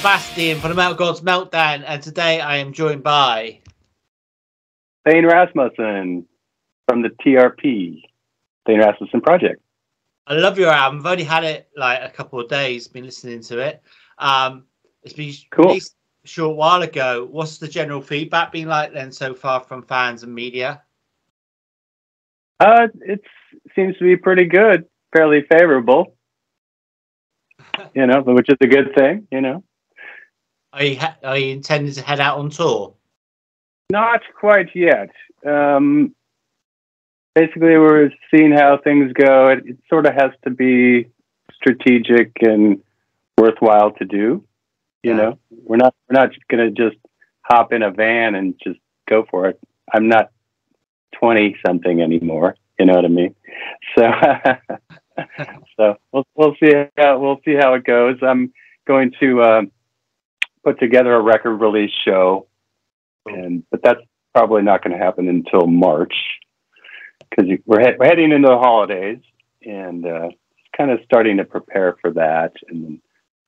Sebastian from the Metal Gods Meltdown, and today I am joined by Thaen Rasmussen from the TRP, Thaen Rasmussen Project. I love your album. I've only had it like a couple of days, been listening to it. Um, it's been Cool. released a short while ago. What's the general feedback been like then so far from fans and media? Uh, it seems to be pretty good, fairly favorable. You know, which is a good thing. You know, Are you, ha- are you intending to head out on tour? not quite yet. Um, basically, we're seeing how things go. It, it sort of has to be strategic and worthwhile to do. You Yeah. know, we're not we're not going to just hop in a van and just go for it. I'm not twenty something anymore. You know what I mean? So, so we'll we'll see how we'll see how it goes. I'm going to um, put together a record release show, and but that's probably not going to happen until March because we're he- we're heading into the holidays and uh, kind of starting to prepare for that. And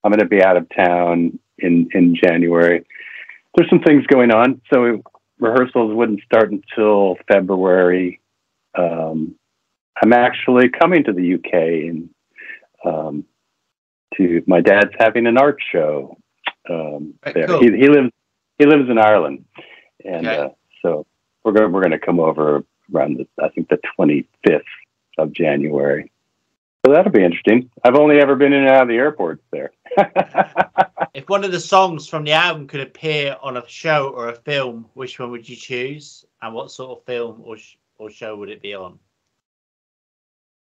I'm going to be out of town in in January. There's some things going on, so rehearsals wouldn't start until February. Um, I'm actually coming to the UK and um, to my dad's having an art show um, Right, there. cool. He, he lives he lives in Ireland, and Okay. uh, so we're going we're going to come over around the I think the 25th of January. So that'll be interesting. I've only ever been in and out of the airports there. If one of the songs from the album could appear on a show or a film, which one would you choose? And what sort of film or, sh- or show would it be on?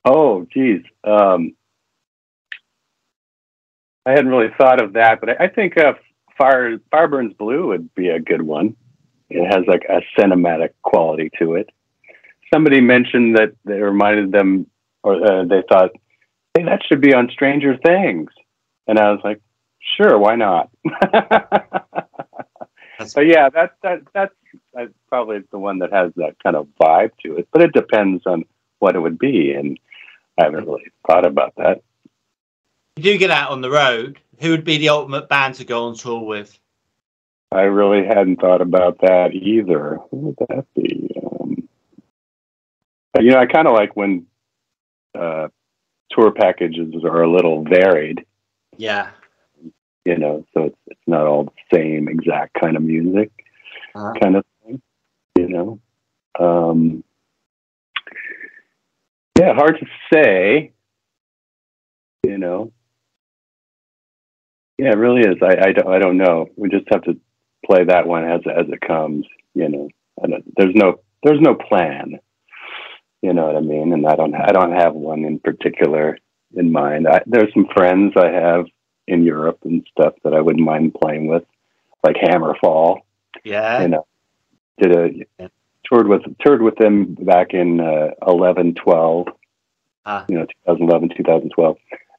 Oh, geez. Um, I hadn't really thought of that, but I, I think uh, Fire Fire Burns Blue would be a good one. It has like a cinematic quality to it. Somebody mentioned that they reminded them, or uh, they thought, "Hey, that should be on Stranger Things," and I was like, "Sure, why not?" but yeah, that that that's, that's probably the one that has that kind of vibe to it. But it depends on what it would be, and I haven't really thought about that. You do get out on the road, who would be the ultimate band to go on tour with? I really hadn't thought about that either. Who would that be? Um, you know, I kind of like when uh, tour packages are a little varied. Yeah. You know, so it's it's not all the same exact kind of music, Uh-huh. kind of thing. You know, um, yeah, hard to say. You know, yeah, it really is. I I don't, I don't know. We just have to play that one as as it comes. You know, there's no there's no plan. You know what I mean? And I don't I don't have one in particular in mind. I, there's some friends I have in Europe and stuff that I wouldn't mind playing with, like Hammerfall. Yeah. You know, did a Yeah. toured with toured with them back in uh, 11, 12. Ah. You know, 2011, 2012.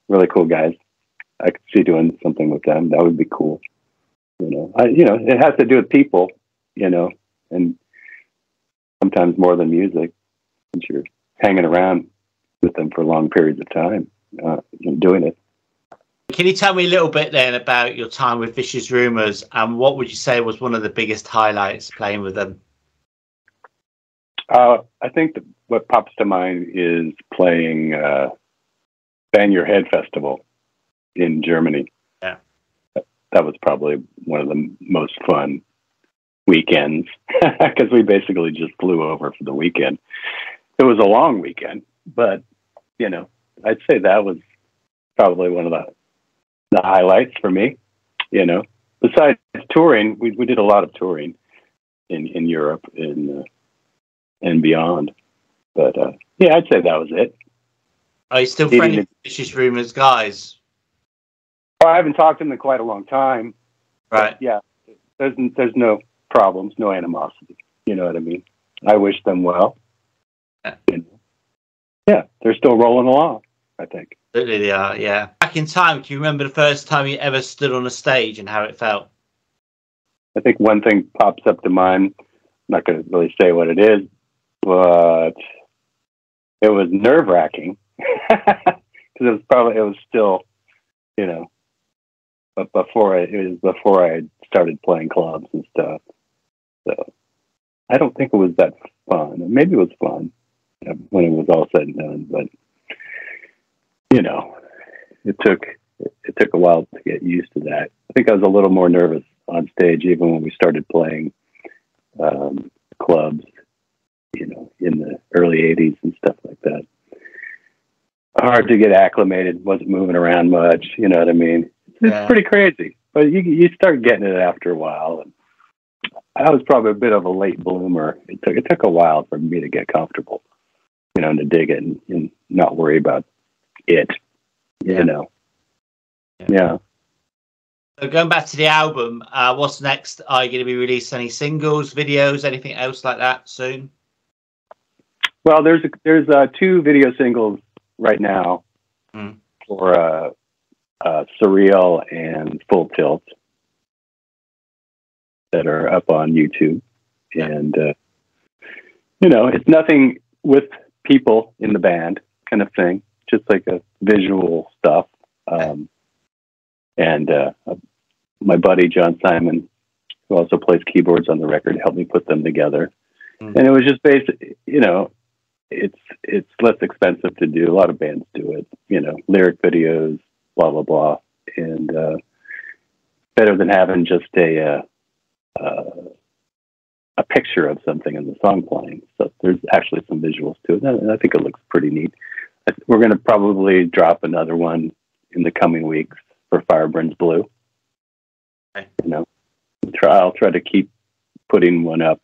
Really cool guys. I could see doing something with them. That would be cool. You know, I, you know, it has to do with people. You know, and sometimes more than music, since you're hanging around with them for long periods of time, uh, and doing it. Can you tell me a little bit then about your time with Vicious Rumors and what would you say was one of the biggest highlights playing with them? Uh, I think that what pops to mind is playing uh, Bang Your Head Festival in Germany. Yeah. That, that was probably one of the most fun weekends because we basically just flew over for the weekend. It was a long weekend, but you know, I'd say that was probably one of the the highlights for me. You know, besides touring, we we did a lot of touring in in Europe and uh, and beyond. But uh, yeah, I'd say that was it. Are you still He friendly didn't- with Vicious Rumors guys? Oh, I haven't talked to them in quite a long time. Right. Yeah, there's there's no problems, no animosity. You know what I mean? I wish them well. Yeah. Yeah, they're still rolling along. I think. Absolutely they are, yeah. Back in time, do you remember the first time you ever stood on a stage and how it felt? I think one thing pops up to mind. I'm not going to really say what it is, but it was nerve wracking because it was probably it was still, you know, but before I, it was before I started playing clubs and stuff. So I don't think it was that fun. Maybe it was fun when it was all said and done, but you know, it took it took a while to get used to that. I think I was a little more nervous on stage even when we started playing um, clubs, you know, in the early '80s and stuff like that. Hard to get acclimated. wasn't moving around much. You know what I mean? It's Yeah. pretty crazy, but you you start getting it after a while. And I was probably a bit of a late bloomer. It took it took a while for me to get comfortable, you know, and to dig it and, and not worry about it. Yeah. You know. Yeah. yeah. So going back to the album, uh, what's next? Are you going to be releasing any singles, videos, anything else like that soon? Well, there's there's uh, two video singles right now Mm. for uh, uh, Surreal and Full Tilt that are up on YouTube, and uh, you know it's nothing with people in the band kind of thing, just like a visual stuff. Um, and uh, my buddy John Simon, who also plays keyboards on the record, helped me put them together. Mm. And it was just basic, you know, it's it's less expensive to do. A lot of bands do it, you know, lyric videos, blah blah blah, and uh, better than having just a uh, uh, a picture of something in the song playing. So there's actually some visuals to it, and I think it looks pretty neat. We're going to probably drop another one in the coming weeks for Fire Burns Blue. Okay. You know, try, I'll try to keep putting one up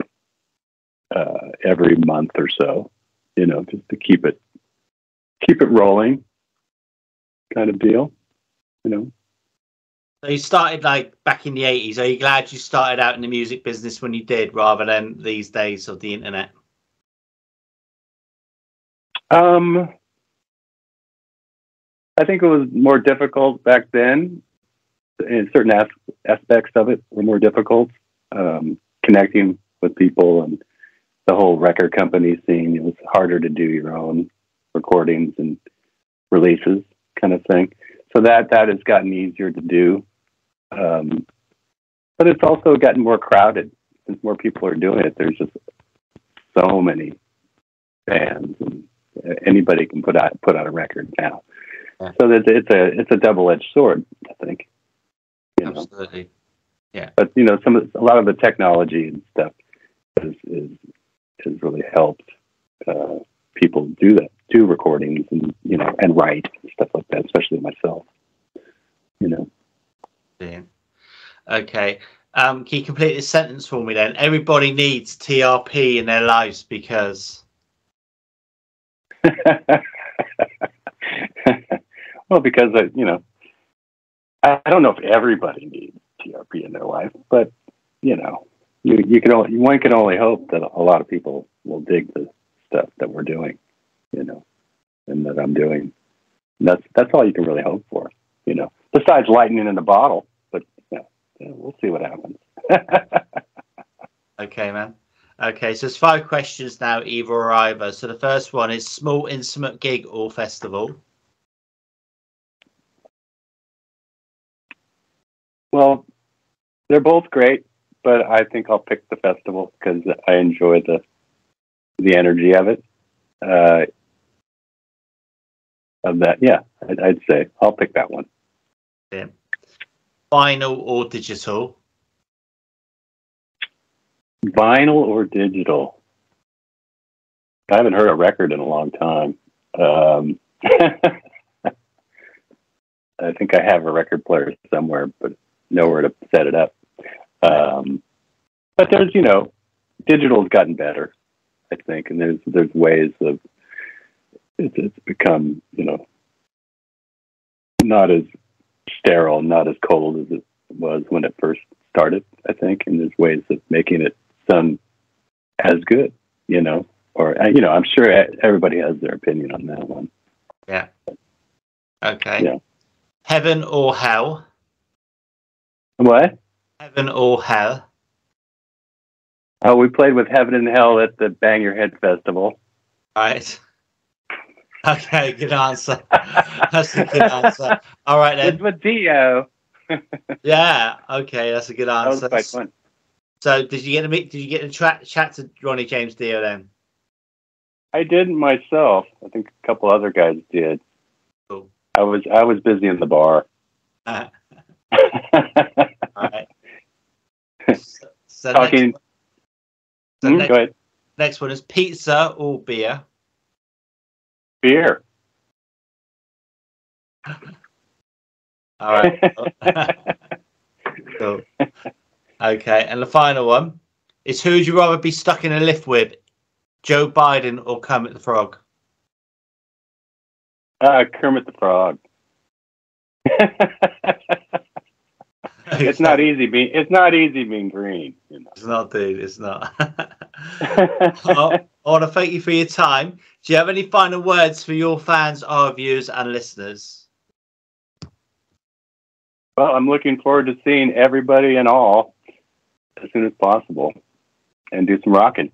uh, every month or so. You know, just to keep it keep it rolling, kind of deal. You know. So you started like back in the 80s. Are you glad you started out in the music business when you did rather than these days of the internet? Um, I think it was more difficult back then. And certain as- aspects of it were more difficult. Um, connecting with people and the whole record company scene. It was harder to do your own recordings and releases, kind of thing. So that that has gotten easier to do. Um, but it's also gotten more crowded since more people are doing it. There's just so many bands and anybody can put out put out a record now. Yeah. So that it's a it's a double edged sword, I think. You know, Absolutely. but you know, some of, a lot of the technology and stuff is is has really helped uh, people do that, do recordings and you know, and write and stuff like that, especially myself. You know, Brilliant. Okay. Um, can you complete this sentence for me then? Everybody needs TRP in their lives because. well, because uh, you know, I, I don't know if everybody needs TRP in their life, but you know, you you can only one can only hope that a lot of people will dig the stuff that we're doing, you know, and that I'm doing. And that's that's all you can really hope for, you know. Besides lightning in a bottle, but you know, yeah, we'll see what happens. Okay, man. Okay, so there's five questions now, either or either. So the first one is small, intimate gig or festival. Well, they're both great, but I think I'll pick the festival because I enjoy the the energy of it. Uh, of that, yeah, I'd, I'd say I'll pick that one. Yeah. Vinyl or digital? Vinyl or digital? I haven't heard a record in a long time. Um, I think I have a record player somewhere, but nowhere to set it up. Um, but there's, you know, digital's gotten better, I think, and there's there's ways of it's, it's become, you know, not as sterile, not as cold as it was when it first started. I think, and there's ways of making it sound as good, you know, or uh, you know, I'm sure everybody has their opinion on that one. Yeah. Okay. Yeah. Heaven or hell? What? Heaven or hell? Oh, we played with Heaven and Hell at the Bang Your Head Festival. Right. Okay, good answer. That's a good answer. All right It's then. with Dio. yeah. Okay, that's a good answer. That was quite fun. So, did you get to meet? Did you get to tra- chat to Ronnie James Dio then? I didn't myself. I think a couple other guys did. Cool. I was I was busy in the bar. Uh, all right. So, so Talking. Next, so Hmm, next, go ahead. next one is pizza or beer. Beer. All right. cool. Okay, and the final one is who would you rather be stuck in a lift with, Joe Biden or Kermit the Frog? uh, Kermit the Frog. it's not easy being it's not easy being green. You know. It's not, dude. It's not. I want to thank you for your time. Do you have any final words for your fans, our viewers, and listeners? well, I'm looking forward to seeing everybody and all as soon as possible, and do some rocking.